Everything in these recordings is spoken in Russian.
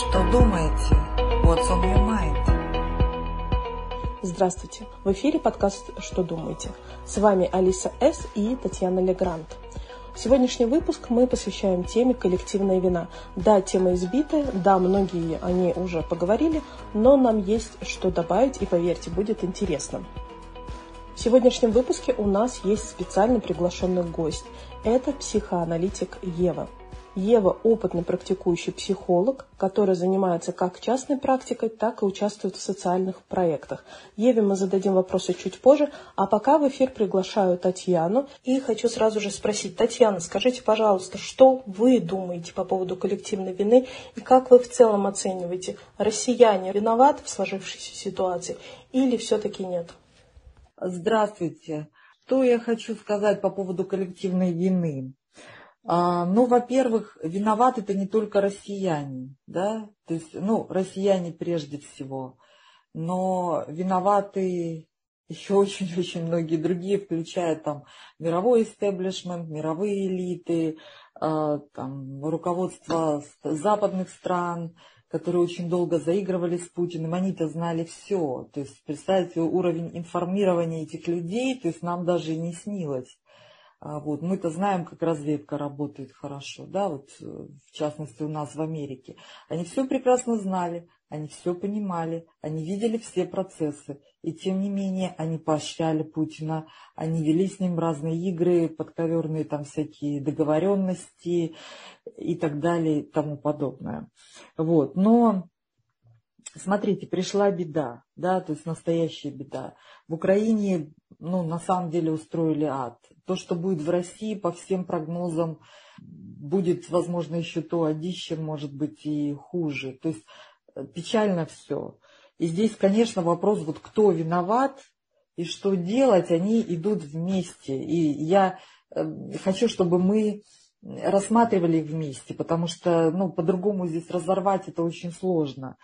Что думаете? What's on your mind? Здравствуйте! В эфире подкаст «Что думаете?». С вами Алиса С. и Татьяна Легрант. Сегодняшний выпуск мы посвящаем теме «Коллективная вина». Да, тема избитая, да, многие о ней уже поговорили, но нам есть что добавить, и поверьте, будет интересно. В сегодняшнем выпуске у нас есть специально приглашенный гость. Это психоаналитик Ева. Ева – опытный практикующий психолог, который занимается как частной практикой, так и участвует в социальных проектах. Еве мы зададим вопросы чуть позже, а пока в эфир приглашаю Татьяну. И хочу сразу же спросить, Татьяна, скажите, пожалуйста, что вы думаете по поводу коллективной вины и как вы в целом оцениваете, россияне виноваты в сложившейся ситуации или все-таки нет? Здравствуйте. Что я хочу сказать по поводу коллективной вины? А, ну, во-первых, виноваты это не только россияне, да, то есть, ну, россияне прежде всего, но виноваты еще очень-очень многие другие, включая там мировой истеблишмент, мировые элиты, а, там, руководство западных стран, которые очень долго заигрывали с Путиным, они-то знали все. То есть, представьте, уровень информирования этих людей, то есть нам даже и не снилось. А вот, мы-то знаем, как разведка работает хорошо, да, вот э, в частности у нас в Америке. Они все прекрасно знали, они все понимали, они видели все процессы. И тем не менее они поощряли Путина, они вели с ним разные игры, подковерные там всякие договоренности и так далее и тому подобное. Вот. Но смотрите, пришла беда, да, то есть настоящая беда. В Украине, ну, на самом деле устроили ад. То, что будет в России, по всем прогнозам, будет, возможно, еще то одище, может быть, и хуже. То есть э, печально все. И здесь, конечно, вопрос, вот кто виноват и что делать, они идут вместе. И я э, хочу, чтобы мы рассматривали их вместе, потому что, ну, по-другому здесь разорвать это очень сложно.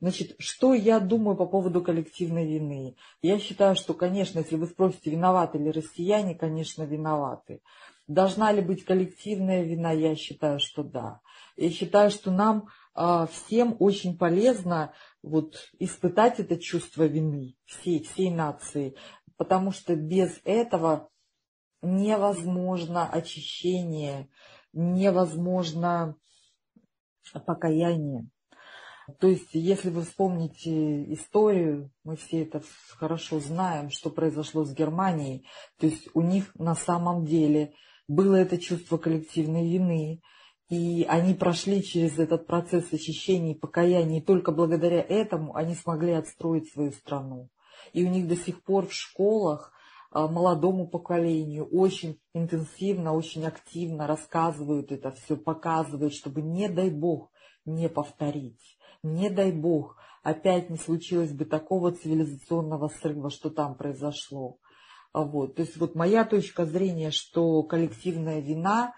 Значит, что я думаю по поводу коллективной вины? Я считаю, что, конечно, если вы спросите, виноваты ли россияне, конечно, виноваты. Должна ли быть коллективная вина? Я считаю, что да. Я считаю, что нам э, всем очень полезно вот, испытать это чувство вины всей, всей нации, потому что без этого невозможно очищение, невозможно покаяние. То есть, если вы вспомните историю, мы все это хорошо знаем, что произошло с Германией, то есть у них на самом деле было это чувство коллективной вины, и они прошли через этот процесс очищения и покаяния, и только благодаря этому они смогли отстроить свою страну. И у них до сих пор в школах а, молодому поколению очень интенсивно, очень активно рассказывают это все, показывают, чтобы, не дай бог, не повторить не дай бог, опять не случилось бы такого цивилизационного срыва, что там произошло. А вот. То есть вот моя точка зрения, что коллективная вина,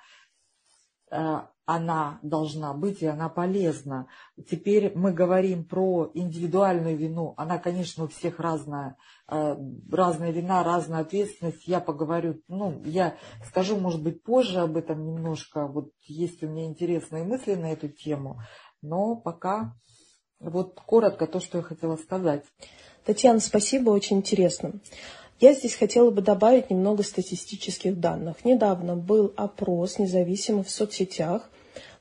э, она должна быть и она полезна. Теперь мы говорим про индивидуальную вину. Она, конечно, у всех разная. Э, разная вина, разная ответственность. Я поговорю, ну, я скажу, может быть, позже об этом немножко. Вот есть у меня интересные мысли на эту тему. Но пока вот коротко то, что я хотела сказать. Татьяна, спасибо, очень интересно. Я здесь хотела бы добавить немного статистических данных. Недавно был опрос независимых в соцсетях,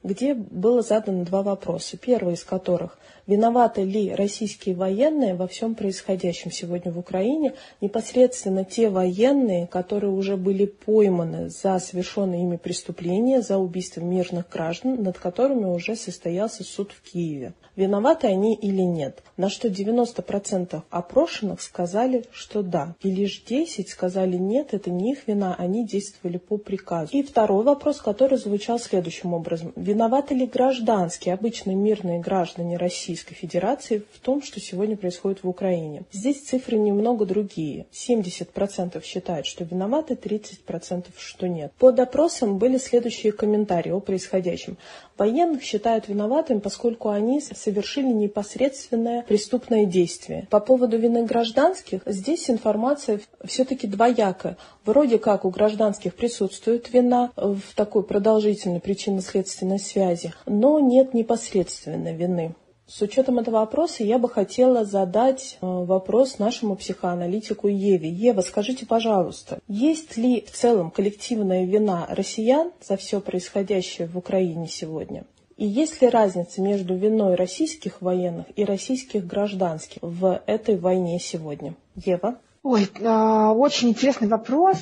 где было задано два вопроса. Первый из которых – виноваты ли российские военные во всем происходящем сегодня в Украине, непосредственно те военные, которые уже были пойманы за совершенные ими преступления, за убийство мирных граждан, над которыми уже состоялся суд в Киеве виноваты они или нет. На что 90% опрошенных сказали, что да. И лишь 10 сказали нет, это не их вина, они действовали по приказу. И второй вопрос, который звучал следующим образом. Виноваты ли гражданские, обычные мирные граждане России Российской Федерации в том, что сегодня происходит в Украине. Здесь цифры немного другие. 70% считают, что виноваты, 30% что нет. По допросам были следующие комментарии о происходящем. Военных считают виноватым, поскольку они совершили непосредственное преступное действие. По поводу вины гражданских, здесь информация все-таки двоякая. Вроде как у гражданских присутствует вина в такой продолжительной причинно-следственной связи, но нет непосредственной вины. С учетом этого вопроса я бы хотела задать э, вопрос нашему психоаналитику Еве. Ева, скажите, пожалуйста, есть ли в целом коллективная вина россиян за все происходящее в Украине сегодня? И есть ли разница между виной российских военных и российских гражданских в этой войне сегодня? Ева? Ой, а, очень интересный вопрос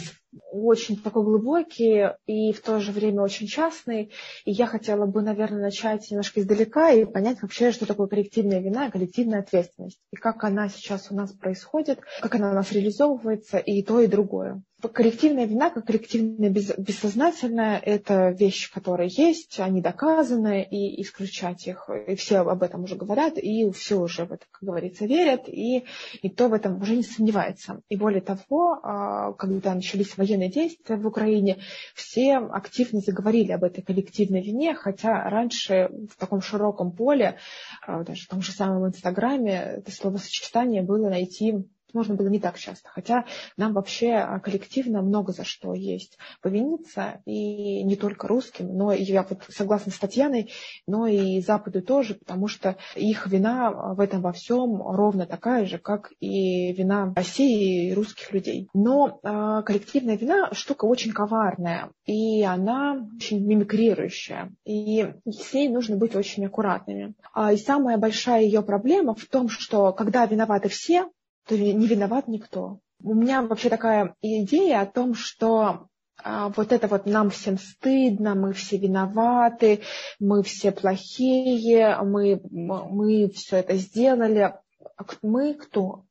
очень такой глубокий и в то же время очень частный. И я хотела бы, наверное, начать немножко издалека и понять вообще, что такое коллективная вина и коллективная ответственность. И как она сейчас у нас происходит, как она у нас реализовывается, и то, и другое. Коллективная вина, как коллективная бессознательная, это вещи, которые есть, они доказаны, и исключать их, и все об этом уже говорят, и все уже в это, как говорится, верят, и никто в этом уже не сомневается. И более того, а, когда начались военные действия в Украине, все активно заговорили об этой коллективной вине, хотя раньше в таком широком поле, а, даже в том же самом Инстаграме, это словосочетание было найти можно было не так часто. Хотя нам вообще а, коллективно много за что есть повиниться, и не только русским, но и я вот согласна с Татьяной, но и Западу тоже, потому что их вина в этом во всем ровно такая же, как и вина России и русских людей. Но э, коллективная вина штука очень коварная, и она очень мимикрирующая, и с ней нужно быть очень аккуратными. А, и самая большая ее проблема в том, что когда виноваты все, то не виноват никто. У меня вообще такая идея о том, что а, вот это вот нам всем стыдно, мы все виноваты, мы все плохие, мы, мы все это сделали. А мы кто?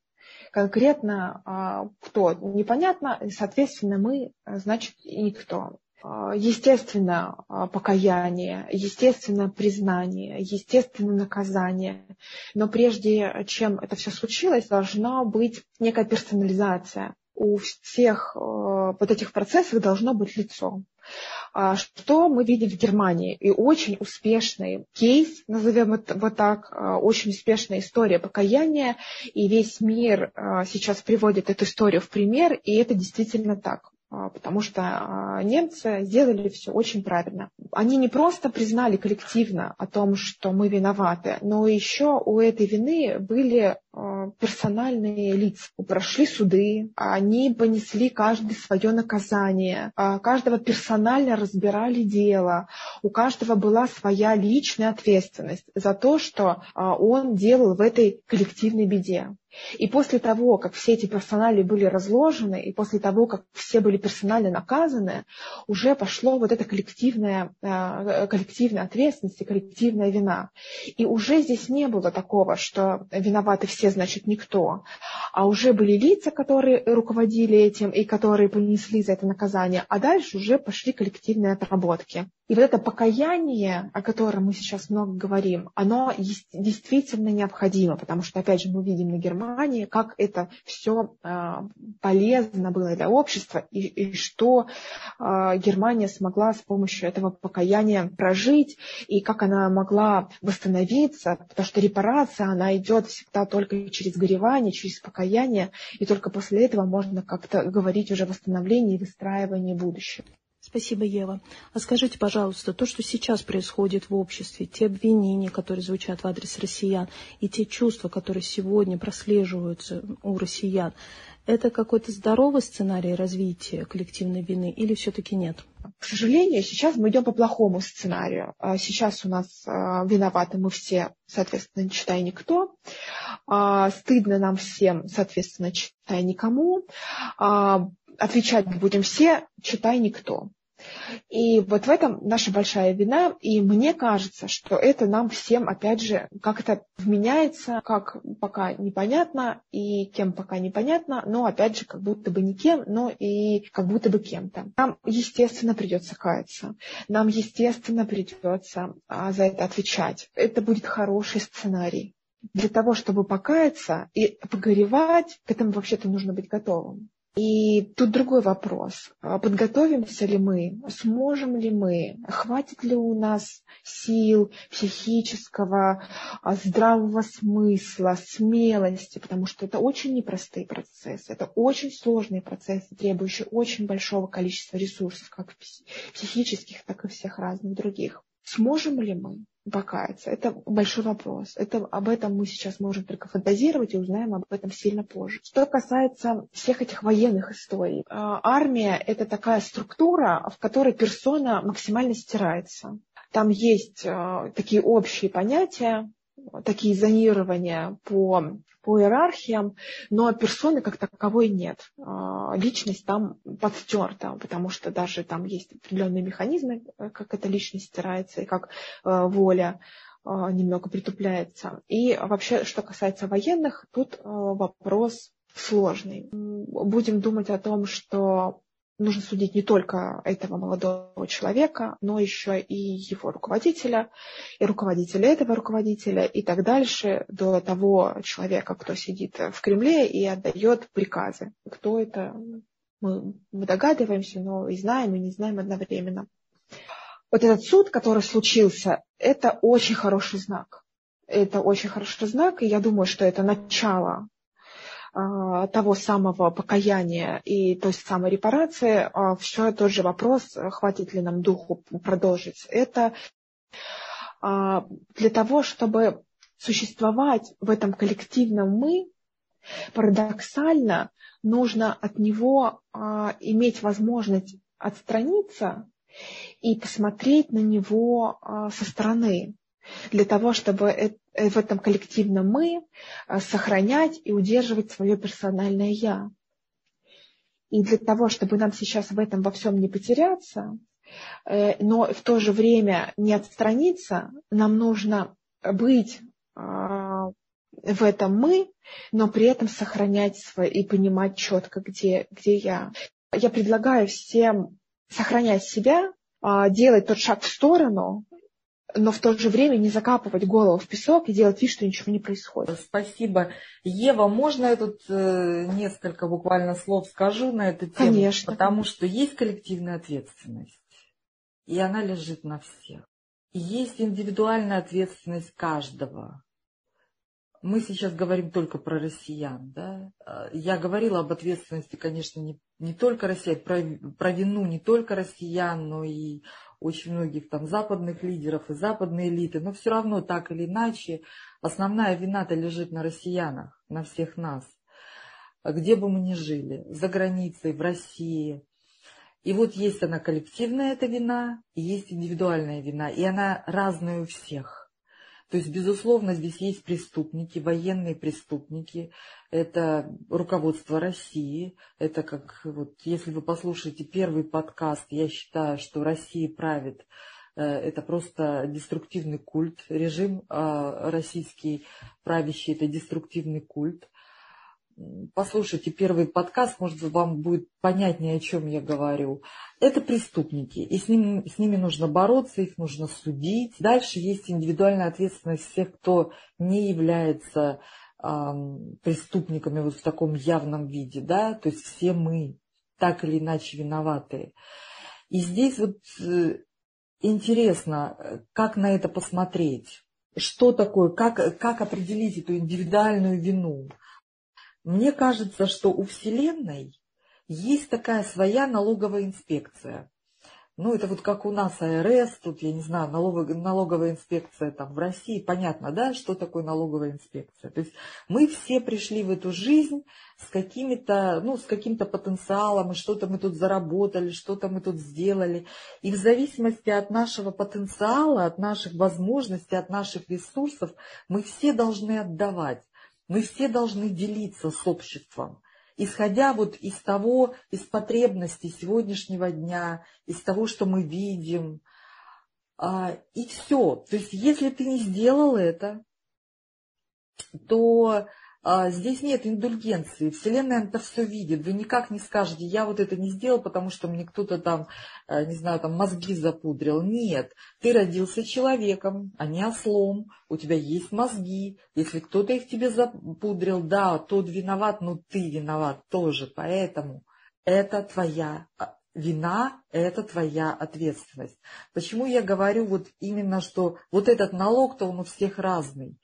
Конкретно а, кто? Непонятно, соответственно, мы, значит, никто. А, естественно, а, покаяние, естественно, признание, естественно, наказание. Но прежде чем это все случилось, должна быть некая персонализация. У всех а, вот этих процессов должно быть лицо. Что мы видим в Германии? И очень успешный кейс, назовем это вот так, очень успешная история покаяния, и весь мир сейчас приводит эту историю в пример, и это действительно так. А, потому что а, немцы сделали все очень правильно. Они не просто признали коллективно о том, что мы виноваты, но еще у этой вины были персональные лица. Прошли суды, они понесли каждый свое наказание, каждого персонально разбирали дело, у каждого была своя личная ответственность за то, что он делал в этой коллективной беде. И после того, как все эти персонали были разложены, и после того, как все были персонально наказаны, уже пошло вот эта коллективная, э, коллективная ответственность и коллективная вина. И уже здесь не было такого, что виноваты все, значит, никто. А уже были лица, которые руководили этим и которые понесли за это наказание. А дальше уже пошли коллективные отработки. И вот это покаяние, о котором мы сейчас много говорим, оно действительно необходимо, потому что, опять же, мы видим на Германии, как это все а, полезно было для общества, и, и что а, Германия смогла с помощью этого покаяния прожить, и как она могла восстановиться, потому что репарация, она идет всегда только через горевание, через покаяние, и только после этого можно как-то говорить уже о восстановлении и выстраивании будущего. Спасибо, Ева. А скажите, пожалуйста, то, что сейчас происходит в обществе, те обвинения, которые звучат в адрес россиян, и те чувства, которые сегодня прослеживаются у россиян, это какой-то здоровый сценарий развития коллективной вины или все-таки нет? К сожалению, сейчас мы идем по плохому сценарию. А сейчас у нас а, виноваты мы все, соответственно, не читая никто. А, стыдно нам всем, соответственно, читая никому. Отвечать будем все, читай никто. И вот в этом наша большая вина, и мне кажется, что это нам всем, опять же, как это вменяется, как пока непонятно, и кем пока непонятно, но опять же, как будто бы не кем, но и как будто бы кем-то. Нам, естественно, придется каяться. Нам, естественно, придется а, за это отвечать. Это будет хороший сценарий. Для того, чтобы покаяться и погоревать, к этому вообще-то нужно быть готовым. И тут другой вопрос. А подготовимся ли мы? Сможем ли мы? Хватит ли у нас сил, психического, а, здравого смысла, смелости? Потому что это очень непростые процессы. Это очень сложные процессы, требующие очень большого количества ресурсов, как психических, так и всех разных других. Сможем ли мы? Покаяться? Это большой вопрос. Это, об этом мы сейчас можем только фантазировать и узнаем об этом сильно позже. Что касается всех этих военных историй. А, армия – это такая структура, в которой персона максимально стирается. Там есть а, такие общие понятия, такие зонирования по, по иерархиям, но персоны как таковой нет. А, личность там подстерта, потому что даже там есть определенные механизмы, э, как эта личность стирается и как э, воля э, немного притупляется. И вообще, что касается военных, тут вопрос сложный. Будем думать о том, что нужно судить не только этого молодого человека, но еще и его руководителя, и руководителя этого руководителя, и так дальше, до того человека, кто сидит в Кремле и отдает приказы. Кто это, мы, мы догадываемся, но и знаем, и не знаем одновременно. Вот этот суд, который случился, это очень хороший знак. Это очень хороший знак, и я думаю, что это начало того самого покаяния и той самой репарации, а, все тот же вопрос, хватит ли нам духу продолжить это. А, для того, чтобы существовать в этом коллективном мы, парадоксально нужно от него иметь возможность отстраниться и посмотреть на него со стороны для того, чтобы э, в этом коллективном мы э, сохранять и удерживать свое персональное я. И для того, чтобы нам сейчас в этом во всем не потеряться, э, но в то же время не отстраниться, нам нужно быть в этом мы, но при этом сохранять свое и понимать четко, где, где я. Я предлагаю всем сохранять себя, делать тот шаг в сторону, но в то же время не закапывать голову в песок и делать вид, что ничего не происходит. Спасибо. Ева, можно я тут э, несколько буквально слов скажу на эту тему? Конечно. Потому что есть коллективная ответственность, и она лежит на всех. И есть индивидуальная ответственность каждого. Мы сейчас говорим только про россиян. Да? Я говорила об ответственности, конечно, не, не только россиян, про, про вину не только россиян, но и очень многих там западных лидеров и западной элиты, но все равно так или иначе основная вина-то лежит на россиянах, на всех нас, где бы мы ни жили, за границей, в России. И вот есть она коллективная эта вина, и есть индивидуальная вина, и она разная у всех. То есть, безусловно, здесь есть преступники, военные преступники, это руководство России, это как, вот, если вы послушаете первый подкаст, я считаю, что Россия правит, э, это просто деструктивный культ, режим а, российский правящий, это деструктивный культ послушайте первый подкаст, может, вам будет понятнее, о чем я говорю. Это преступники, и с ними, с ними нужно бороться, их нужно судить. Дальше есть индивидуальная ответственность всех, кто не является э, преступниками вот в таком явном виде, да, то есть все мы так или иначе виноваты. И здесь вот э, интересно, как на это посмотреть. Что такое, как, как определить эту индивидуальную вину? Мне кажется, что у Вселенной есть такая своя налоговая инспекция. Ну, это вот как у нас АРС, тут, я не знаю, налоговая, налоговая инспекция там в России, понятно, да, что такое налоговая инспекция. То есть мы все пришли в эту жизнь с какими-то, ну, с каким-то потенциалом, и что-то мы тут заработали, что-то мы тут сделали. И в зависимости от нашего потенциала, от наших возможностей, от наших ресурсов, мы все должны отдавать. Мы все должны делиться с обществом. Исходя вот из того, из потребностей сегодняшнего дня, из того, что мы видим, а, и все. То есть, если ты не сделал это, то здесь нет индульгенции. Вселенная это все видит. Вы никак не скажете, я вот это не сделал, потому что мне кто-то там, э, не знаю, там мозги запудрил. Нет. Ты родился человеком, а не ослом. У тебя есть мозги. Если кто-то их тебе запудрил, да, тот виноват, но ты виноват тоже. Поэтому это твоя а, вина – это твоя ответственность. Почему я говорю вот именно, что вот этот налог-то он у всех разный.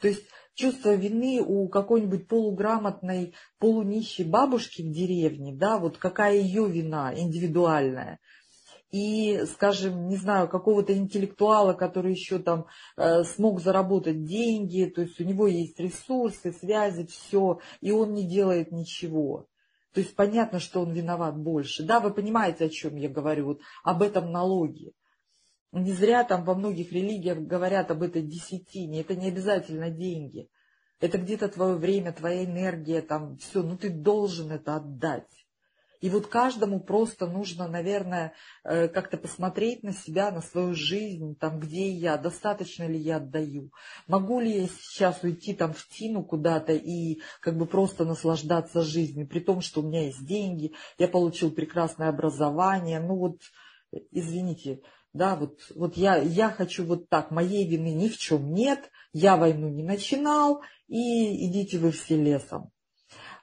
То есть чувство вины у какой-нибудь полуграмотной, полунищей бабушки в деревне, да, вот какая ее вина индивидуальная. И, скажем, не знаю, какого-то интеллектуала, который еще там э, смог заработать деньги, то есть у него есть ресурсы, связи, все, и он не делает ничего. То есть понятно, что он виноват больше. Да, вы понимаете, о чем я говорю, вот об этом налоге. Не зря там во многих религиях говорят об этой десятине. Это не обязательно деньги. Это где-то твое время, твоя энергия, там все. Ну ты должен это отдать. И вот каждому просто нужно, наверное, э, как-то посмотреть на себя, на свою жизнь, там, где я, достаточно ли я отдаю. Могу ли я сейчас уйти там в тину куда-то и как бы просто наслаждаться жизнью, при том, что у меня есть деньги, я получил прекрасное образование. Ну вот, извините, да, вот, вот я, я хочу вот так, моей вины ни в чем нет, я войну не начинал, и идите вы все лесом.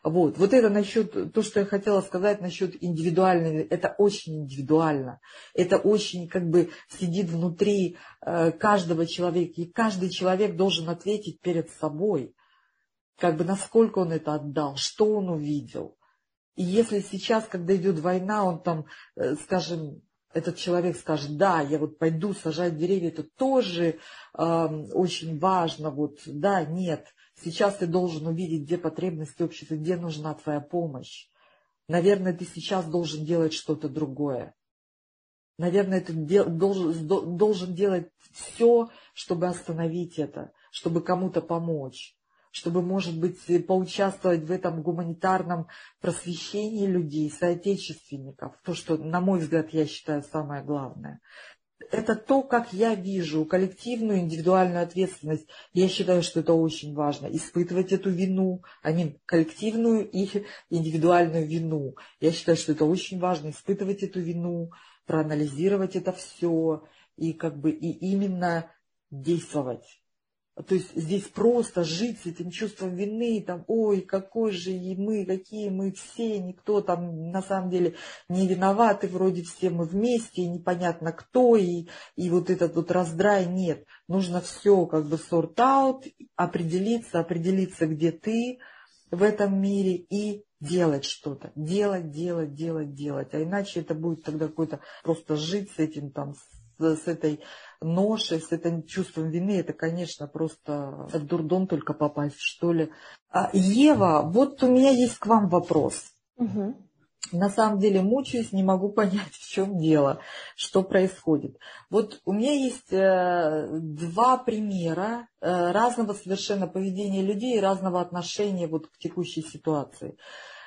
Вот, вот это насчет, то, что я хотела сказать насчет индивидуальной, это очень индивидуально. Это очень как бы сидит внутри э, каждого человека. И каждый человек должен ответить перед собой, как бы насколько он это отдал, что он увидел. И если сейчас, когда идет война, он там, э, скажем, этот человек скажет, да, я вот пойду сажать деревья, это тоже э, очень важно, вот, да, нет, сейчас ты должен увидеть, где потребности общества, где нужна твоя помощь. Наверное, ты сейчас должен делать что-то другое. Наверное, ты дел, должен, должен делать все, чтобы остановить это, чтобы кому-то помочь чтобы, может быть, поучаствовать в этом гуманитарном просвещении людей, соотечественников. То, что, на мой взгляд, я считаю самое главное. Это то, как я вижу коллективную индивидуальную ответственность. Я считаю, что это очень важно. Испытывать эту вину, а не коллективную и индивидуальную вину. Я считаю, что это очень важно. Испытывать эту вину, проанализировать это все и как бы и именно действовать то есть здесь просто жить с этим чувством вины, там, ой, какой же и мы, какие мы все, никто там на самом деле не виноваты, вроде все мы вместе, и непонятно кто, и, и вот этот вот раздрай нет. Нужно все как бы sort out, определиться, определиться, где ты в этом мире и делать что-то, делать, делать, делать, делать. А иначе это будет тогда какой-то просто жить с этим там, с, с этой ношей, с этим чувством вины, это, конечно, просто дурдом только попасть, что ли. А, Ева, вот у меня есть к вам вопрос. Угу. На самом деле мучаюсь, не могу понять, в чем дело, что происходит. Вот у меня есть э, два примера э, разного совершенно поведения людей и разного отношения вот к текущей ситуации.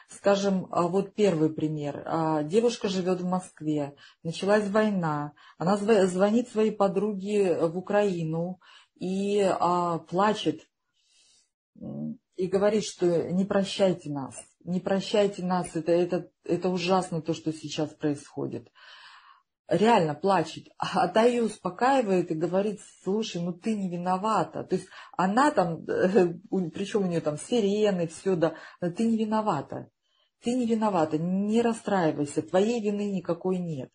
Скажем, а, вот первый пример. А, девушка живет в Москве, началась война, она звонит своей подруге в Украину и а, плачет и говорит, что не прощайте нас, не прощайте нас, это, это, это ужасно то, что сейчас происходит. Реально плачет. А та ее успокаивает и говорит, слушай, ну ты не виновата. То есть она там, причем у нее там сирены, все, да, ты не виновата. Ты не виновата, не расстраивайся, твоей вины никакой нет.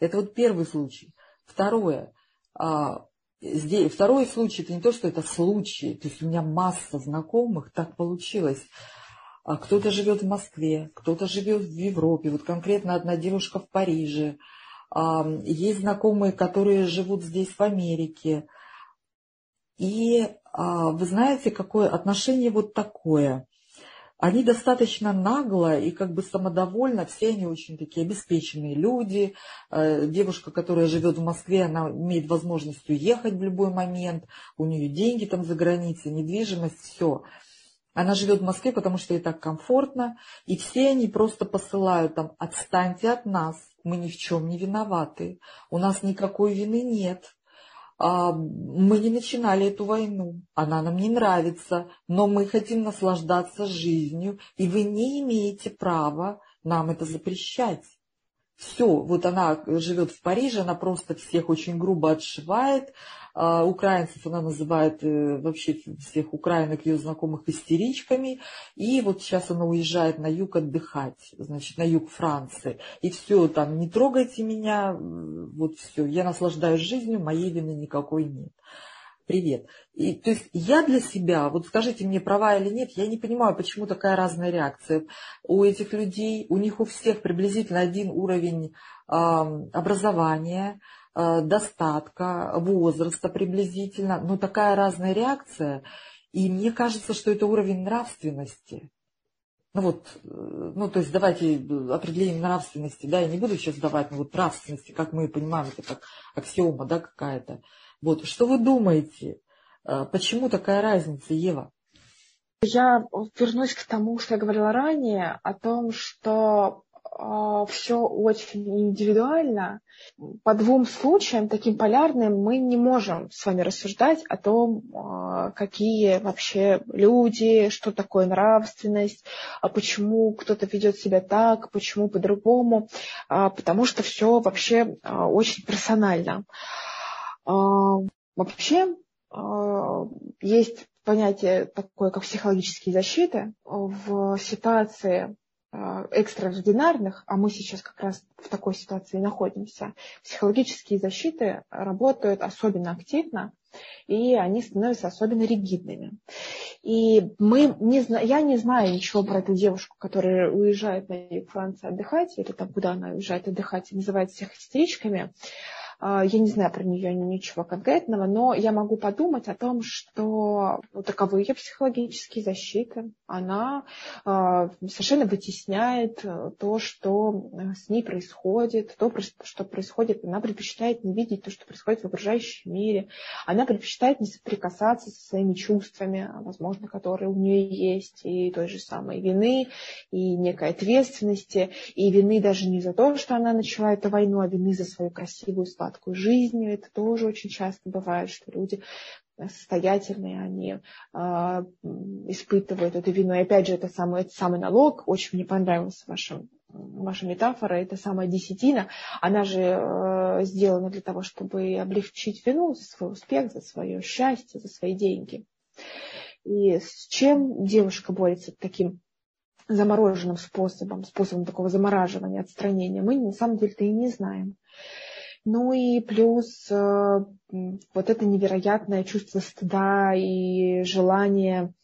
Это вот первый случай. Второе. А, здесь, второй случай, это не то, что это случай. То есть у меня масса знакомых, так получилось. А кто-то живет в Москве, кто-то живет в Европе. Вот конкретно одна девушка в Париже. А, есть знакомые, которые живут здесь, в Америке. И а, вы знаете, какое отношение вот такое – они достаточно нагло и как бы самодовольно, все они очень такие обеспеченные люди. Э, девушка, которая живет в Москве, она имеет возможность уехать в любой момент, у нее деньги там за границей, недвижимость, все. Она живет в Москве, потому что ей так комфортно, и все они просто посылают там, отстаньте от нас, мы ни в чем не виноваты, у нас никакой вины нет, мы не начинали эту войну, она нам не нравится, но мы хотим наслаждаться жизнью, и вы не имеете права нам это запрещать. Все, вот она живет в Париже, она просто всех очень грубо отшивает, а, украинцев она называет э, вообще всех украинок ее знакомых истеричками. И вот сейчас она уезжает на юг отдыхать, значит, на юг Франции. И все, там, не трогайте меня, вот все, я наслаждаюсь жизнью, моей вины никакой нет. Привет. И, то есть я для себя, вот скажите мне, права или нет, я не понимаю, почему такая разная реакция у этих людей. У них у всех приблизительно один уровень э, образования, Э, достатка, возраста приблизительно, но такая разная реакция. И мне кажется, что это уровень нравственности. Ну вот, э, ну то есть давайте определение нравственности, да, я не буду сейчас давать, но вот нравственности, как мы понимаем, это как аксиома, да, какая-то. Вот, что вы думаете, э, почему такая разница, Ева? Я вернусь к тому, что я говорила ранее, о том, что все очень индивидуально. По двум случаям, таким полярным, мы не можем с вами рассуждать о том, а, какие вообще люди, что такое нравственность, а почему кто-то ведет себя так, почему по-другому, потому что все вообще очень персонально. Вообще есть понятие такое, как психологические защиты. В ситуации экстраординарных, а мы сейчас как раз в такой ситуации находимся, психологические защиты работают особенно активно, и они становятся особенно ригидными. И мы не зна... я не знаю ничего про эту девушку, которая уезжает на юг Франции отдыхать, или там, куда она уезжает отдыхать и называет всех истеричками. А, я не знаю про нее ничего конкретного, но я могу подумать о том, что ну, таковы ее психологические защиты. Она а, совершенно вытесняет э, то, что э, с ней происходит, то, что происходит. Она предпочитает не видеть то, что происходит в окружающем мире. Она предпочитает не соприкасаться со своими чувствами, возможно, которые у нее есть, и той же самой вины, и некой ответственности, и вины даже не за то, что она начала эту войну, а вины за свою красивую, сладкую сладкую жизнь. Это тоже очень часто бывает, что люди состоятельные, они э, испытывают эту вину. И опять же, это самый, это самый налог. Очень мне понравилась ваша, ваша метафора. Это самая десятина. Она же э, сделана для того, чтобы облегчить вину за свой успех, за свое счастье, за свои деньги. И с чем девушка борется таким замороженным способом, способом такого замораживания, отстранения, мы на самом деле-то и не знаем. Ну и плюс э, вот это невероятное чувство стыда и желание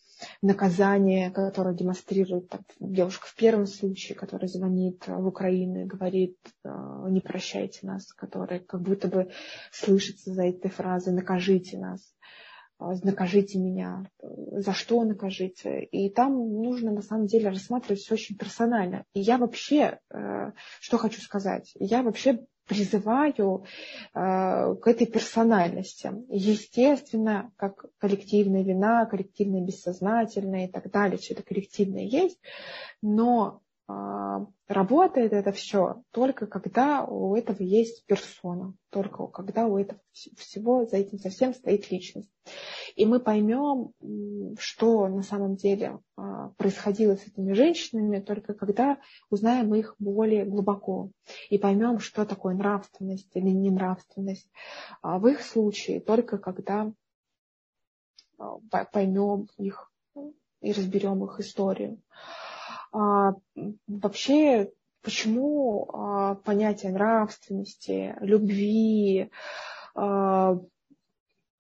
наказания, которое демонстрирует так, девушка в первом случае, которая звонит в Украину и говорит, э, не прощайте нас, которая как будто бы слышится за этой фразой, накажите нас э, накажите меня, за что накажите. И там нужно на самом деле рассматривать все очень персонально. И я вообще, что хочу сказать, я вообще призываю э, к этой персональности. Естественно, как коллективная вина, коллективное бессознательное и так далее, все это коллективное есть, но работает это все только когда у этого есть персона, только когда у этого всего за этим совсем стоит личность. И мы поймем, что на самом деле а, происходило с этими женщинами, только когда узнаем их более глубоко и поймем, что такое нравственность или ненравственность. А в их случае только когда поймем их и разберем их историю. А, вообще, почему а, понятие нравственности, любви, а,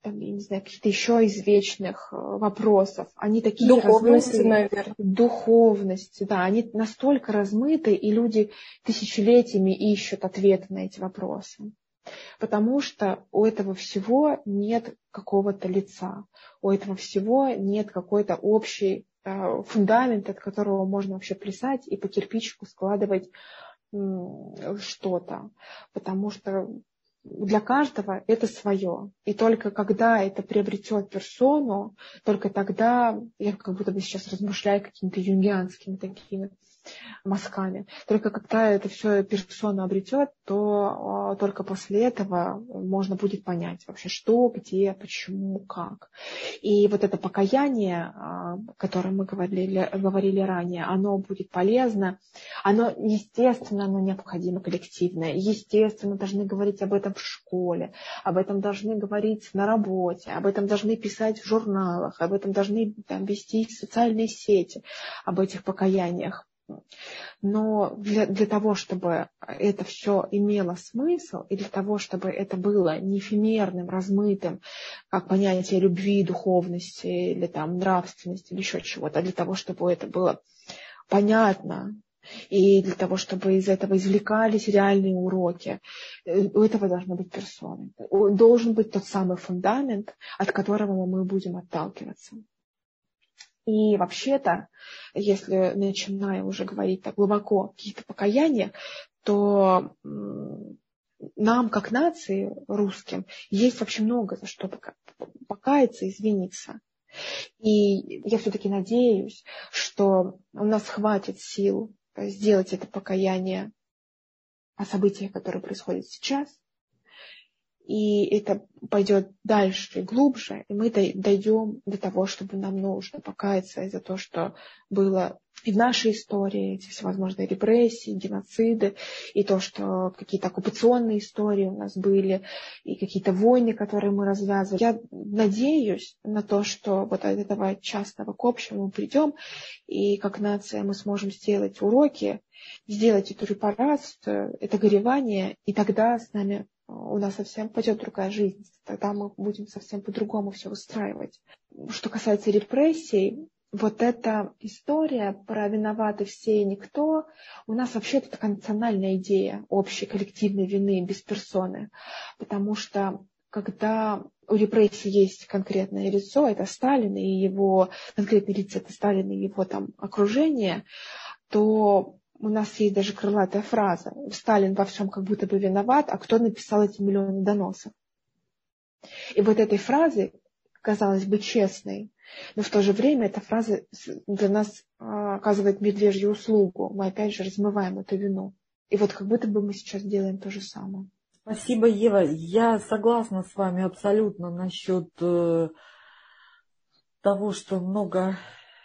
там, я не знаю, каких-то еще извечных вопросов, они такие Духовности, размытые, наверное. Духовности, да, они настолько размыты, и люди тысячелетиями ищут ответы на эти вопросы. Потому что у этого всего нет какого-то лица, у этого всего нет какой-то общей Э, фундамент, от которого можно вообще плясать и по кирпичику складывать что-то. Потому что для каждого это свое. И только когда это приобретет персону, только тогда, я как будто бы сейчас размышляю какими-то юнгианскими такими мазками. Только когда это все персона обретет, то а, только после этого можно будет понять вообще, что, где, почему, как. И вот это покаяние, а, о котором мы говорили, говорили ранее, оно будет полезно. Оно, естественно, оно необходимо коллективное. Естественно, должны говорить об этом в школе, об этом должны говорить на работе, об этом должны писать в журналах, об этом должны там, вести социальные сети, об этих покаяниях. Но для, для того, чтобы это все имело смысл, и для того, чтобы это было не эфемерным, размытым, как понятие любви, духовности или там нравственности или еще чего-то, а для того, чтобы это было понятно, и для того, чтобы из этого извлекались реальные уроки, э, у этого должны быть персоны. Должен быть тот самый фундамент, от которого мы будем отталкиваться. И вообще-то, если начиная уже говорить так глубоко какие-то покаяния, то нам, как нации русским, есть вообще много за что покаяться, извиниться. И я все-таки надеюсь, что у нас хватит сил сделать это покаяние о событиях, которые происходят сейчас, и это пойдет дальше глубже, и мы дойдем до того, чтобы нам нужно покаяться за то, что было и в нашей истории, эти всевозможные репрессии, геноциды, и то, что какие-то оккупационные истории у нас были, и какие-то войны, которые мы развязывали. Я надеюсь на то, что вот от этого частного к общему мы придем, и как нация мы сможем сделать уроки, сделать эту репарацию, это горевание, и тогда с нами у нас совсем пойдет другая жизнь. Тогда мы будем совсем по-другому все устраивать. Что касается репрессий, вот эта история про виноваты все и никто, у нас вообще это такая национальная идея общей коллективной вины без персоны. Потому что когда у репрессий есть конкретное лицо, это Сталин и его конкретное лицо, это Сталин и его там окружение, то у нас есть даже крылатая фраза. Сталин во всем как будто бы виноват, а кто написал эти миллионы доносов? И вот этой фразы, казалось бы, честной, но в то же время эта фраза для нас а, оказывает медвежью услугу. Мы опять же размываем эту вину. И вот как будто бы мы сейчас делаем то же самое. Спасибо, Ева. Я согласна с вами абсолютно насчет э, того, что много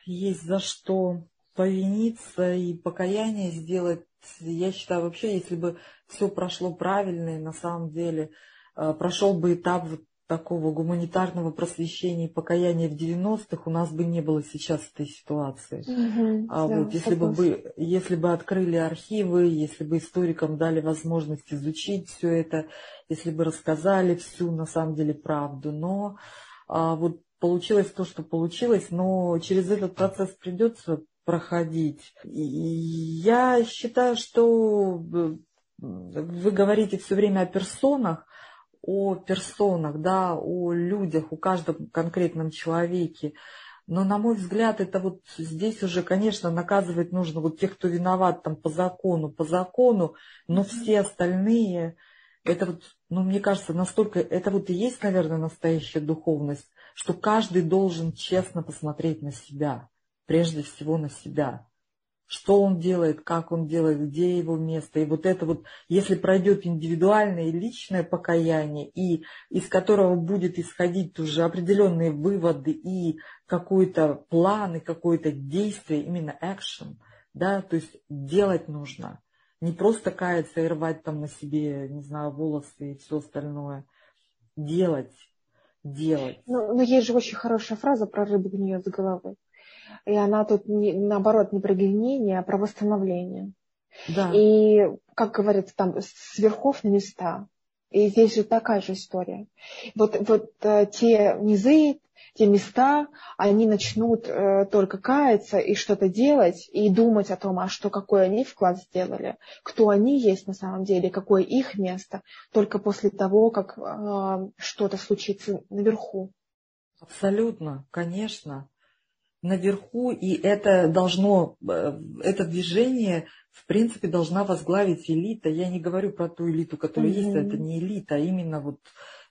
есть за что повиниться и покаяние сделать. Я считаю, вообще, если бы все прошло правильно, и на самом деле э, прошел бы этап вот такого гуманитарного просвещения и покаяния в 90-х, у нас бы не было сейчас этой ситуации. Угу, а да, вот если бы, если бы открыли архивы, если бы историкам дали возможность изучить все это, если бы рассказали всю на самом деле правду, но а, вот получилось то, что получилось, но через этот процесс придется проходить. Я считаю, что э, вы говорите все время о персонах, о персонах, да, о людях, о каждом конкретном человеке. Но, на мой взгляд, это вот здесь уже, конечно, наказывать нужно вот тех, кто виноват там по закону, по закону, но все остальные, это вот, ну, мне кажется, настолько, это вот и есть, наверное, настоящая духовность, что каждый должен честно посмотреть на себя прежде всего на себя. Что он делает, как он делает, где его место. И вот это вот, если пройдет индивидуальное и личное покаяние, и из которого будет исходить уже определенные выводы и какой-то план, и какое-то действие, именно action, да, то есть делать нужно. Не просто каяться и рвать там на себе, не знаю, волосы и все остальное. Делать, делать. Ну, но есть же очень хорошая фраза про рыбу гниет с головы. И она тут, не, наоборот, не про гнение, а про восстановление. Да. И, как говорится, там с верхов на места. И здесь же такая же история. Вот, вот э, те низы, те места, они начнут э, только каяться и что-то делать, и думать о том, а что, какой они вклад сделали, кто они есть на самом деле, какое их место, только после того, как э, что-то случится наверху. Абсолютно, конечно. Наверху, и это должно, э, это движение, в принципе, должна возглавить элита. Я не говорю про ту элиту, которая mm-hmm. есть, это не элита, а именно вот,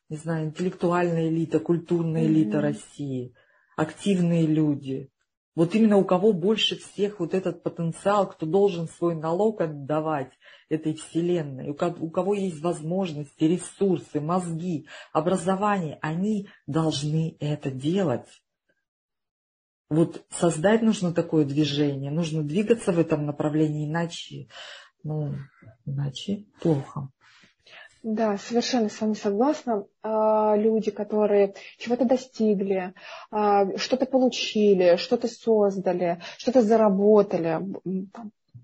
не знаю, интеллектуальная элита, культурная элита mm-hmm. России, активные люди. Вот именно у кого больше всех вот этот потенциал, кто должен свой налог отдавать этой вселенной, у кого есть возможности, ресурсы, мозги, образование, они должны это делать. Вот создать нужно такое движение, нужно двигаться в этом направлении, иначе, ну, иначе плохо. Да, совершенно с вами согласна. А, люди, которые чего-то достигли, а, что-то получили, что-то создали, что-то заработали,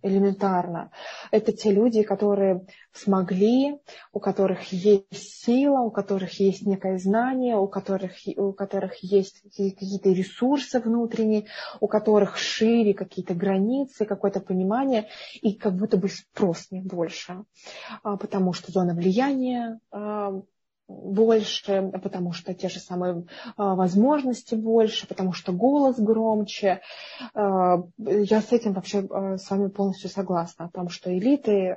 элементарно. Это те люди, которые смогли, у которых есть сила, у которых есть некое знание, у которых, у которых есть какие-то ресурсы внутренние, у которых шире какие-то границы, какое-то понимание, и как будто бы спрос не больше, а, потому что зона влияния а, больше, потому что те же самые а, возможности больше, потому что голос громче. А, я с этим вообще а, с вами полностью согласна, о том, что элиты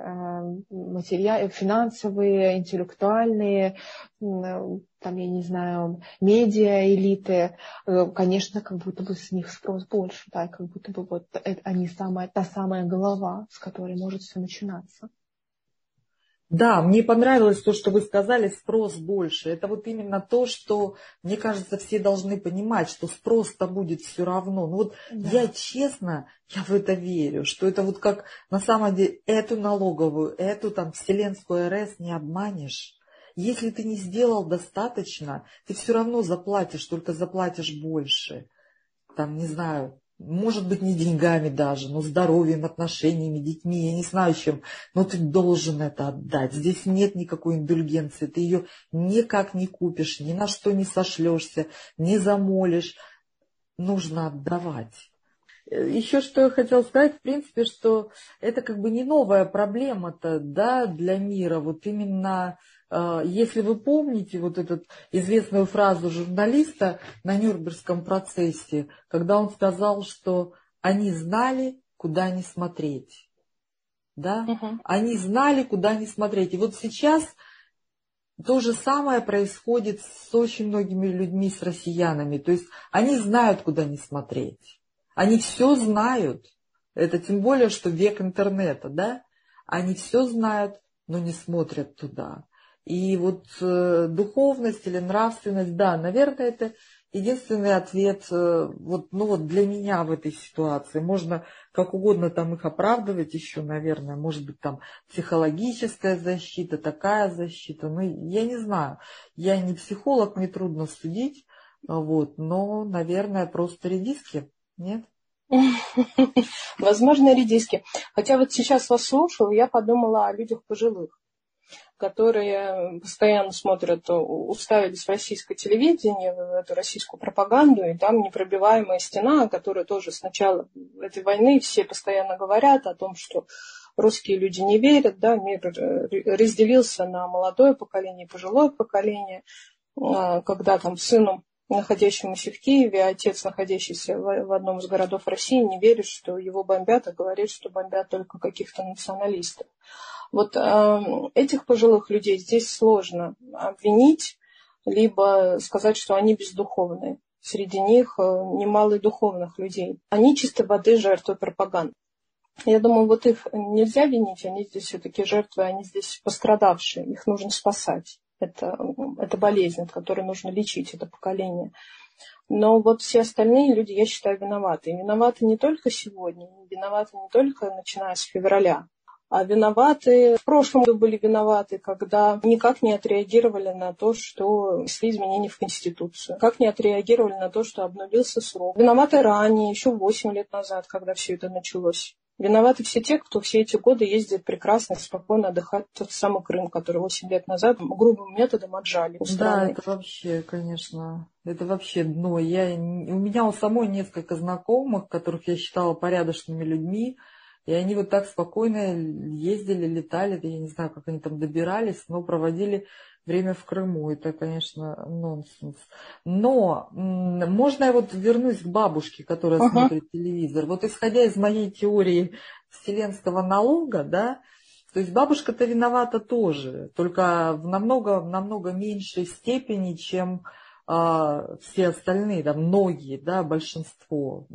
материальные, финансовые, интеллектуальные, там, я не знаю, медиа элиты, э, конечно, как будто бы с них спрос больше, да, как будто бы вот они самая, та самая голова, с которой может все начинаться. Да, мне понравилось то, что вы сказали, спрос больше. Это вот именно то, что, мне кажется, все должны понимать, что спрос-то будет все равно. Ну вот да. я честно, я в это верю, что это вот как на самом деле эту налоговую, эту там вселенскую РС не обманешь. Если ты не сделал достаточно, ты все равно заплатишь, только заплатишь больше. Там, не знаю, может быть, не деньгами даже, но здоровьем, отношениями, детьми, я не знаю чем, но ты должен это отдать. Здесь нет никакой индульгенции, ты ее никак не купишь, ни на что не сошлешься, не замолишь. Нужно отдавать. Еще что я хотела сказать, в принципе, что это как бы не новая проблема-то, да, для мира. Вот именно если вы помните вот эту известную фразу журналиста на Нюрнбергском процессе, когда он сказал, что они знали, куда не смотреть. Да? Угу. Они знали, куда не смотреть. И вот сейчас то же самое происходит с очень многими людьми, с россиянами. То есть они знают, куда не смотреть. Они все знают. Это тем более, что век интернета, да? Они все знают, но не смотрят туда. И вот э, духовность или нравственность, да, наверное, это единственный ответ э, вот, ну вот для меня в этой ситуации. Можно как угодно там их оправдывать еще, наверное, может быть там психологическая защита, такая защита, ну я не знаю. Я не психолог, мне трудно судить, вот, но, наверное, просто редиски, нет? Возможно, редиски. Хотя вот сейчас вас слушаю, я подумала о людях пожилых которые постоянно смотрят, уставились в российское телевидение, в эту российскую пропаганду, и там непробиваемая стена, которая тоже с начала этой войны все постоянно говорят о том, что русские люди не верят, да, мир разделился на молодое поколение и пожилое поколение, а, когда там сыну находящемуся в Киеве, отец, находящийся в одном из городов России, не верит, что его бомбят, а говорит, что бомбят только каких-то националистов. Вот э, этих пожилых людей здесь сложно обвинить, либо сказать, что они бездуховные. Среди них э, немало духовных людей. Они чисто воды жертвы пропаганды. Я думаю, вот их нельзя винить, они здесь все-таки жертвы, они здесь пострадавшие, их нужно спасать. Это, это болезнь, от которой нужно лечить это поколение. Но вот все остальные люди, я считаю, виноваты. И виноваты не только сегодня, виноваты не только начиная с февраля, а виноваты, в прошлом году были виноваты, когда никак не отреагировали на то, что внесли изменения в Конституцию, как не отреагировали на то, что обнулился срок. Виноваты ранее, еще 8 лет назад, когда все это началось. Виноваты все те, кто все эти годы ездит прекрасно, спокойно отдыхать в тот самый Крым, который 8 лет назад грубым методом отжали. У да, это вообще, конечно, это вообще дно. Я, у меня у самой несколько знакомых, которых я считала порядочными людьми, и они вот так спокойно ездили, летали, я не знаю, как они там добирались, но проводили время в Крыму. Это, конечно, нонсенс. Но можно я вот вернусь к бабушке, которая uh-huh. смотрит телевизор. Вот исходя из моей теории вселенского налога, да, то есть бабушка-то виновата тоже, только в намного, в намного меньшей степени, чем а, все остальные, да, многие, да, большинство.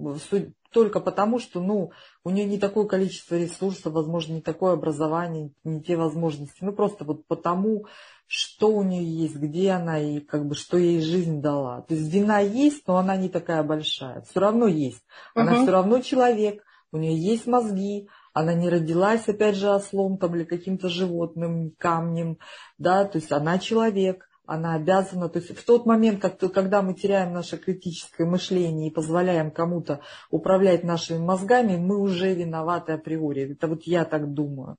Только потому, что ну, у нее не такое количество ресурсов, возможно, не такое образование, не те возможности. Ну, просто вот потому, что у нее есть, где она и как бы что ей жизнь дала. То есть вина есть, но она не такая большая. Все равно есть. Она uh-huh. все равно человек, у нее есть мозги, она не родилась, опять же, ослом там или каким-то животным, камнем, да, то есть она человек, она обязана, то есть в тот момент, как, когда мы теряем наше критическое мышление и позволяем кому-то управлять нашими мозгами, мы уже виноваты априори. Это вот я так думаю.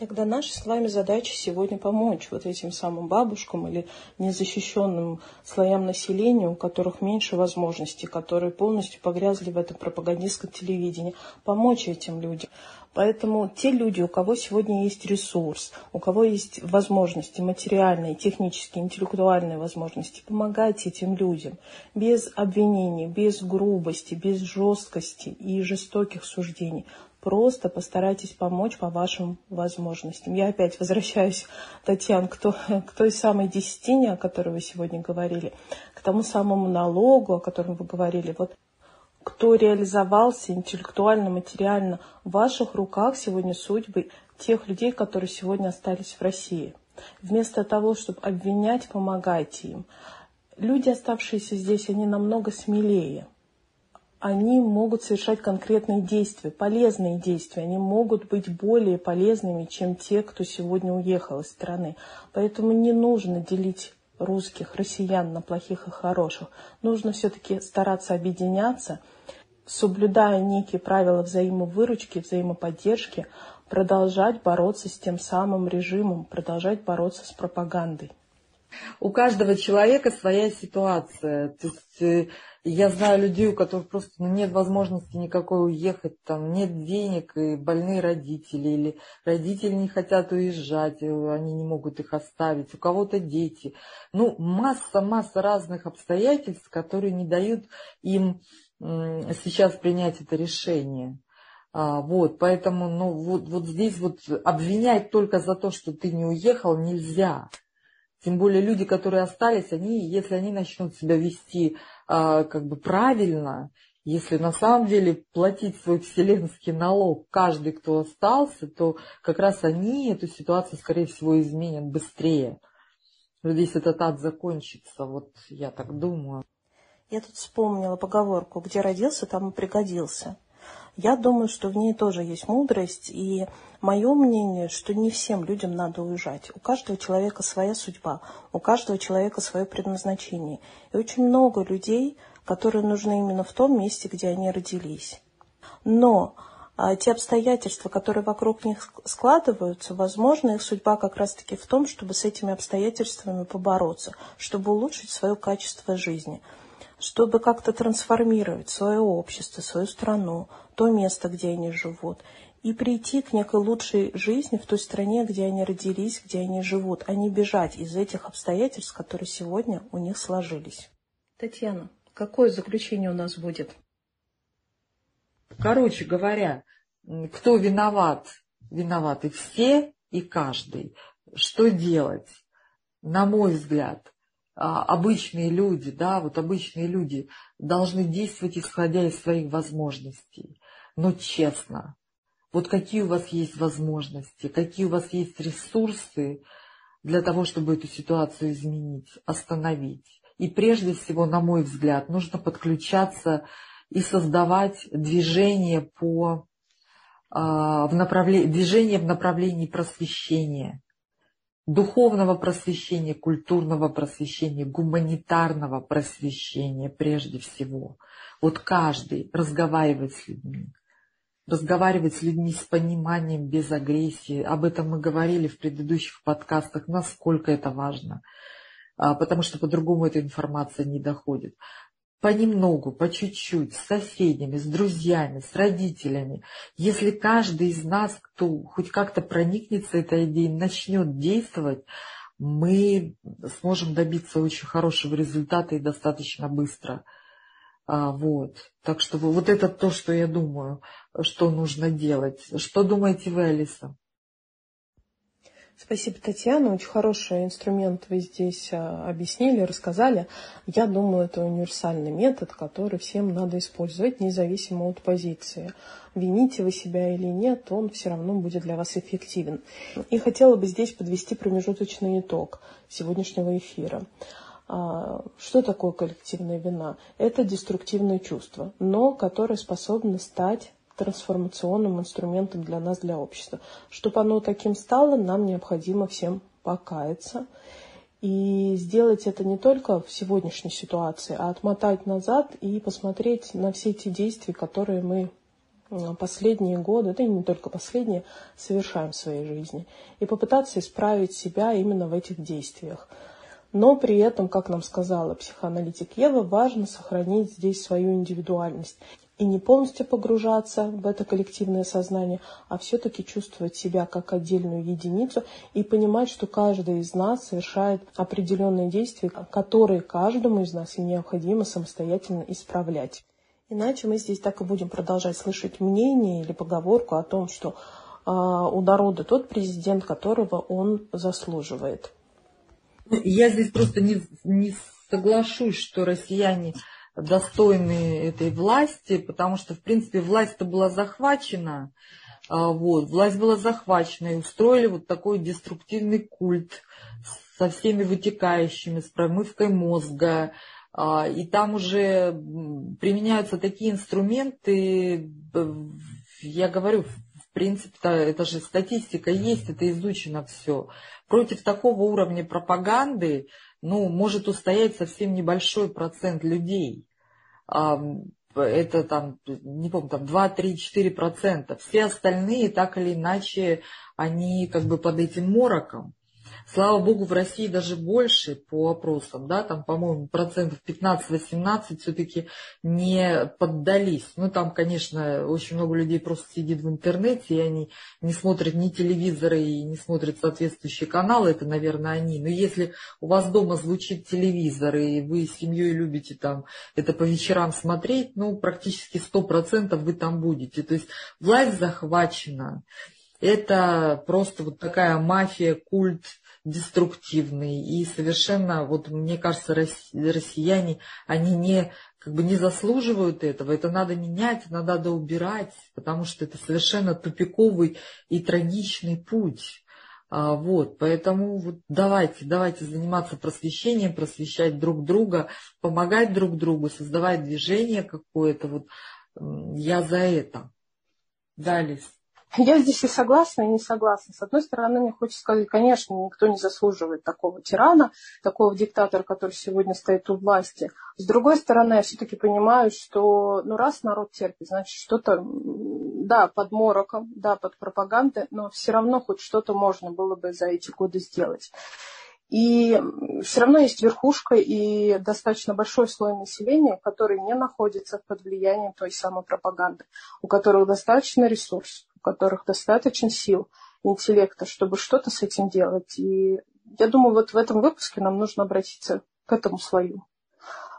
Тогда наша с вами задача сегодня помочь вот этим самым бабушкам или незащищенным слоям населения, у которых меньше возможностей, которые полностью погрязли в этом пропагандистском телевидении, помочь этим людям. Поэтому те люди, у кого сегодня есть ресурс, у кого есть возможности материальные, технические, интеллектуальные возможности, помогайте этим людям без обвинений, без грубости, без жесткости и жестоких суждений. Просто постарайтесь помочь по вашим возможностям. Я опять возвращаюсь, Татьяна, к, то, к той самой десятине, о которой вы сегодня говорили, к тому самому налогу, о котором вы говорили. Вот кто реализовался интеллектуально, материально, в ваших руках сегодня судьбы тех людей, которые сегодня остались в России. Вместо того, чтобы обвинять, помогайте им. Люди, оставшиеся здесь, они намного смелее они могут совершать конкретные действия, полезные действия. Они могут быть более полезными, чем те, кто сегодня уехал из страны. Поэтому не нужно делить русских, россиян на плохих и хороших. Нужно все-таки стараться объединяться, соблюдая некие правила взаимовыручки, взаимоподдержки, продолжать бороться с тем самым режимом, продолжать бороться с пропагандой. У каждого человека своя ситуация. То есть э, я знаю людей, у которых просто ну, нет возможности никакой уехать, там нет денег, и больные родители, или родители не хотят уезжать, они не могут их оставить, у кого-то дети. Ну, масса-масса разных обстоятельств, которые не дают им сейчас принять это решение. А, вот, поэтому, ну, вот, вот здесь вот обвинять только за то, что ты не уехал, нельзя. Тем более люди, которые остались, они, если они начнут себя вести как бы правильно, если на самом деле платить свой вселенский налог каждый, кто остался, то как раз они эту ситуацию, скорее всего, изменят быстрее. Здесь этот ад закончится, вот я так думаю. Я тут вспомнила поговорку, где родился, там и пригодился. Я думаю, что в ней тоже есть мудрость, и мое мнение, что не всем людям надо уезжать. У каждого человека своя судьба, у каждого человека свое предназначение. И очень много людей, которые нужны именно в том месте, где они родились. Но а, те обстоятельства, которые вокруг них складываются, возможно, их судьба как раз-таки в том, чтобы с этими обстоятельствами побороться, чтобы улучшить свое качество жизни – чтобы как-то трансформировать свое общество, свою страну, то место, где они живут, и прийти к некой лучшей жизни в той стране, где они родились, где они живут, а не бежать из этих обстоятельств, которые сегодня у них сложились. Татьяна, какое заключение у нас будет? Короче говоря, кто виноват? Виноваты все и каждый. Что делать? На мой взгляд, обычные люди, да, вот обычные люди должны действовать, исходя из своих возможностей, но честно. Вот какие у вас есть возможности, какие у вас есть ресурсы для того, чтобы эту ситуацию изменить, остановить. И прежде всего, на мой взгляд, нужно подключаться и создавать движение по а, в направлении, движение в направлении просвещения духовного просвещения, культурного просвещения, гуманитарного просвещения прежде всего. Вот каждый разговаривать с людьми, разговаривать с людьми с пониманием, без агрессии. Об этом мы говорили в предыдущих подкастах, насколько это важно, а, потому что по-другому эта информация не доходит понемногу, по чуть-чуть, с соседями, с друзьями, с родителями. Если каждый из нас, кто хоть как-то проникнется этой идеей, начнет действовать, мы сможем добиться очень хорошего результата и достаточно быстро. А, вот. Так что вот это то, что я думаю, что нужно делать. Что думаете вы, Алиса? Спасибо, Татьяна. Очень хороший инструмент вы здесь а, объяснили, рассказали. Я думаю, это универсальный метод, который всем надо использовать, независимо от позиции. Вините вы себя или нет, он все равно будет для вас эффективен. И хотела бы здесь подвести промежуточный итог сегодняшнего эфира. А, что такое коллективная вина? Это деструктивное чувство, но которое способно стать трансформационным инструментом для нас, для общества. Чтобы оно таким стало, нам необходимо всем покаяться и сделать это не только в сегодняшней ситуации, а отмотать назад и посмотреть на все те действия, которые мы последние годы, да и не только последние, совершаем в своей жизни. И попытаться исправить себя именно в этих действиях. Но при этом, как нам сказала психоаналитик Ева, важно сохранить здесь свою индивидуальность и не полностью погружаться в это коллективное сознание, а все-таки чувствовать себя как отдельную единицу и понимать, что каждый из нас совершает определенные действия, которые каждому из нас и необходимо самостоятельно исправлять. Иначе мы здесь так и будем продолжать слышать мнение или поговорку о том, что э, у народа тот президент, которого он заслуживает. Я здесь просто не, не соглашусь, что россияне достойны этой власти, потому что, в принципе, власть-то была захвачена, а, вот, власть была захвачена, и устроили вот такой деструктивный культ со всеми вытекающими, с промывкой мозга, а, и там уже применяются такие инструменты, я говорю, в принципе, это же статистика есть, это изучено все. Против такого уровня пропаганды, ну, может устоять совсем небольшой процент людей это там, не помню, там 2, 3, 4 процента. Все остальные так или иначе, они как бы под этим мороком. Слава богу, в России даже больше по опросам, да, там, по-моему, процентов 15-18 все-таки не поддались. Ну, там, конечно, очень много людей просто сидит в интернете, и они не смотрят ни телевизоры и не смотрят соответствующие каналы, это, наверное, они. Но если у вас дома звучит телевизор, и вы с семьей любите там это по вечерам смотреть, ну, практически 100% вы там будете. То есть власть захвачена. Это просто вот такая мафия, культ деструктивный. И совершенно, вот мне кажется, россияне, они не, как бы не заслуживают этого. Это надо менять, это надо убирать, потому что это совершенно тупиковый и трагичный путь. А, вот, поэтому вот давайте, давайте заниматься просвещением, просвещать друг друга, помогать друг другу, создавать движение какое-то. Вот я за это. Далее. Я здесь и согласна, и не согласна. С одной стороны, мне хочется сказать, конечно, никто не заслуживает такого тирана, такого диктатора, который сегодня стоит у власти. С другой стороны, я все-таки понимаю, что ну, раз народ терпит, значит, что-то, да, под мороком, да, под пропагандой, но все равно хоть что-то можно было бы за эти годы сделать. И все равно есть верхушка и достаточно большой слой населения, который не находится под влиянием той самой пропаганды, у которых достаточно ресурсов, у которых достаточно сил, интеллекта, чтобы что-то с этим делать. И я думаю, вот в этом выпуске нам нужно обратиться к этому слою.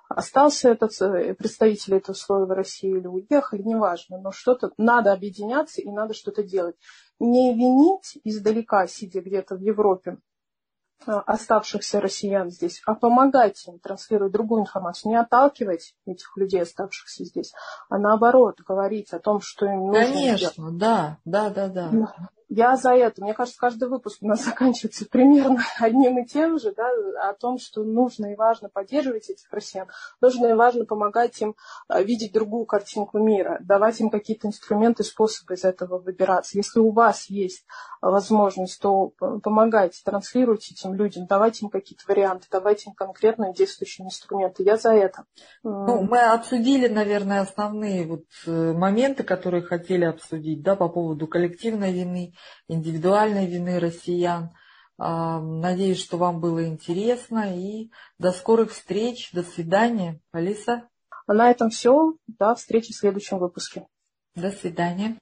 Остался этот э, представитель этого слоя в России или уехали, неважно, но что-то надо объединяться и надо что-то делать. Не винить издалека, сидя где-то в Европе, оставшихся россиян здесь, а помогать им транслировать другую информацию, не отталкивать этих людей, оставшихся здесь, а наоборот говорить о том, что им нужно Конечно, сделать. да, да, да, да. Я за это. Мне кажется, каждый выпуск у нас заканчивается примерно одним и тем же, да, о том, что нужно и важно поддерживать этих россиян, нужно и важно помогать им а, видеть другую картинку мира, давать им какие-то инструменты, способы из этого выбираться. Если у вас есть возможность, то помогайте, транслируйте этим людям, давайте им какие-то варианты, давайте им конкретные действующие инструменты. Я за это. Ну, мы обсудили, наверное, основные вот э, моменты, которые хотели обсудить, да, по поводу коллективной вины, индивидуальной вины россиян. А, надеюсь, что вам было интересно. И до скорых встреч. До свидания. Алиса? А на этом все. До встречи в следующем выпуске. До свидания.